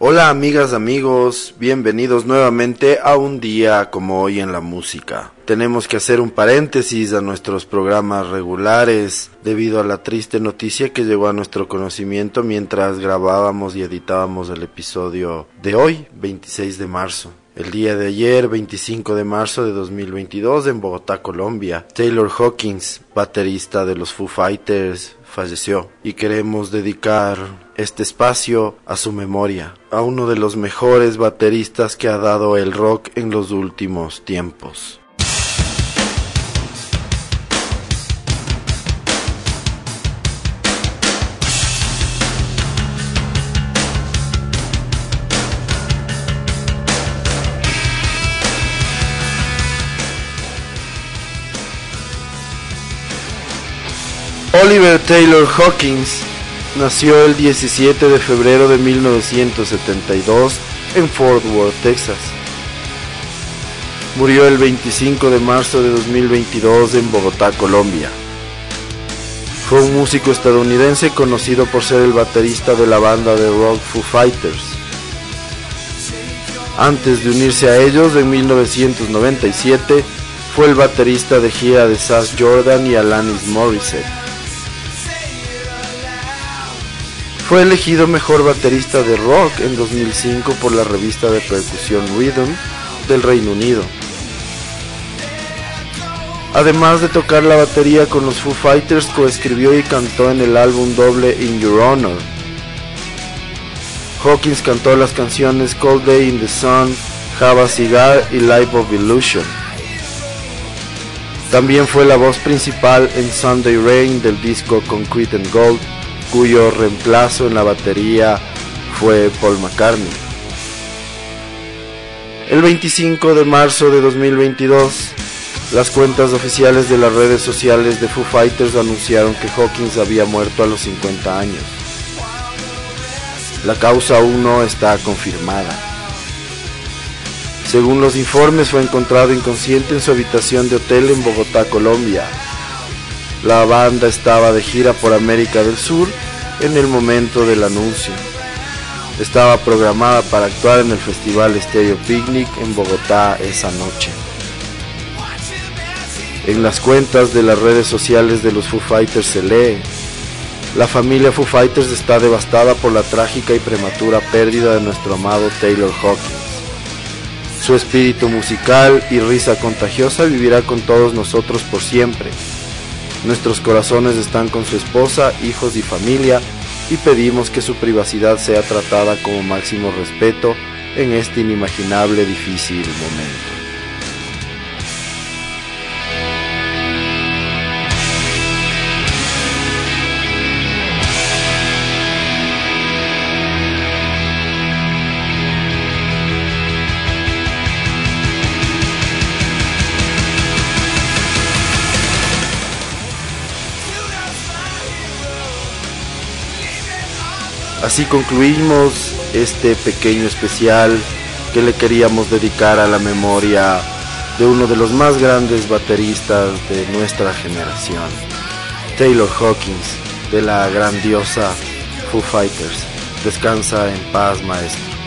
Hola amigas, amigos, bienvenidos nuevamente a un día como hoy en la música. Tenemos que hacer un paréntesis a nuestros programas regulares debido a la triste noticia que llegó a nuestro conocimiento mientras grabábamos y editábamos el episodio de hoy, 26 de marzo. El día de ayer, 25 de marzo de 2022, en Bogotá, Colombia, Taylor Hawkins, baterista de los Foo Fighters, falleció y queremos dedicar este espacio a su memoria, a uno de los mejores bateristas que ha dado el rock en los últimos tiempos. Oliver Taylor Hawkins nació el 17 de febrero de 1972 en Fort Worth, Texas. Murió el 25 de marzo de 2022 en Bogotá, Colombia. Fue un músico estadounidense conocido por ser el baterista de la banda de rock Foo Fighters. Antes de unirse a ellos, en 1997, fue el baterista de gira de Sass Jordan y Alanis Morissette. Fue elegido mejor baterista de rock en 2005 por la revista de percusión Rhythm del Reino Unido. Además de tocar la batería con los Foo Fighters, coescribió y cantó en el álbum doble In Your Honor. Hawkins cantó las canciones Cold Day in the Sun, Have a Cigar y Life of Illusion. También fue la voz principal en Sunday Rain del disco Concrete and Gold cuyo reemplazo en la batería fue Paul McCartney. El 25 de marzo de 2022, las cuentas oficiales de las redes sociales de Foo Fighters anunciaron que Hawkins había muerto a los 50 años. La causa aún no está confirmada. Según los informes, fue encontrado inconsciente en su habitación de hotel en Bogotá, Colombia, la banda estaba de gira por América del Sur en el momento del anuncio. Estaba programada para actuar en el Festival Stereo Picnic en Bogotá esa noche. En las cuentas de las redes sociales de los Foo Fighters se lee, la familia Foo Fighters está devastada por la trágica y prematura pérdida de nuestro amado Taylor Hawkins. Su espíritu musical y risa contagiosa vivirá con todos nosotros por siempre Nuestros corazones están con su esposa, hijos y familia y pedimos que su privacidad sea tratada como máximo respeto en este inimaginable difícil momento. Así concluimos este pequeño especial que le queríamos dedicar a la memoria de uno de los más grandes bateristas de nuestra generación, Taylor Hawkins, de la grandiosa Foo Fighters. Descansa en paz, maestro.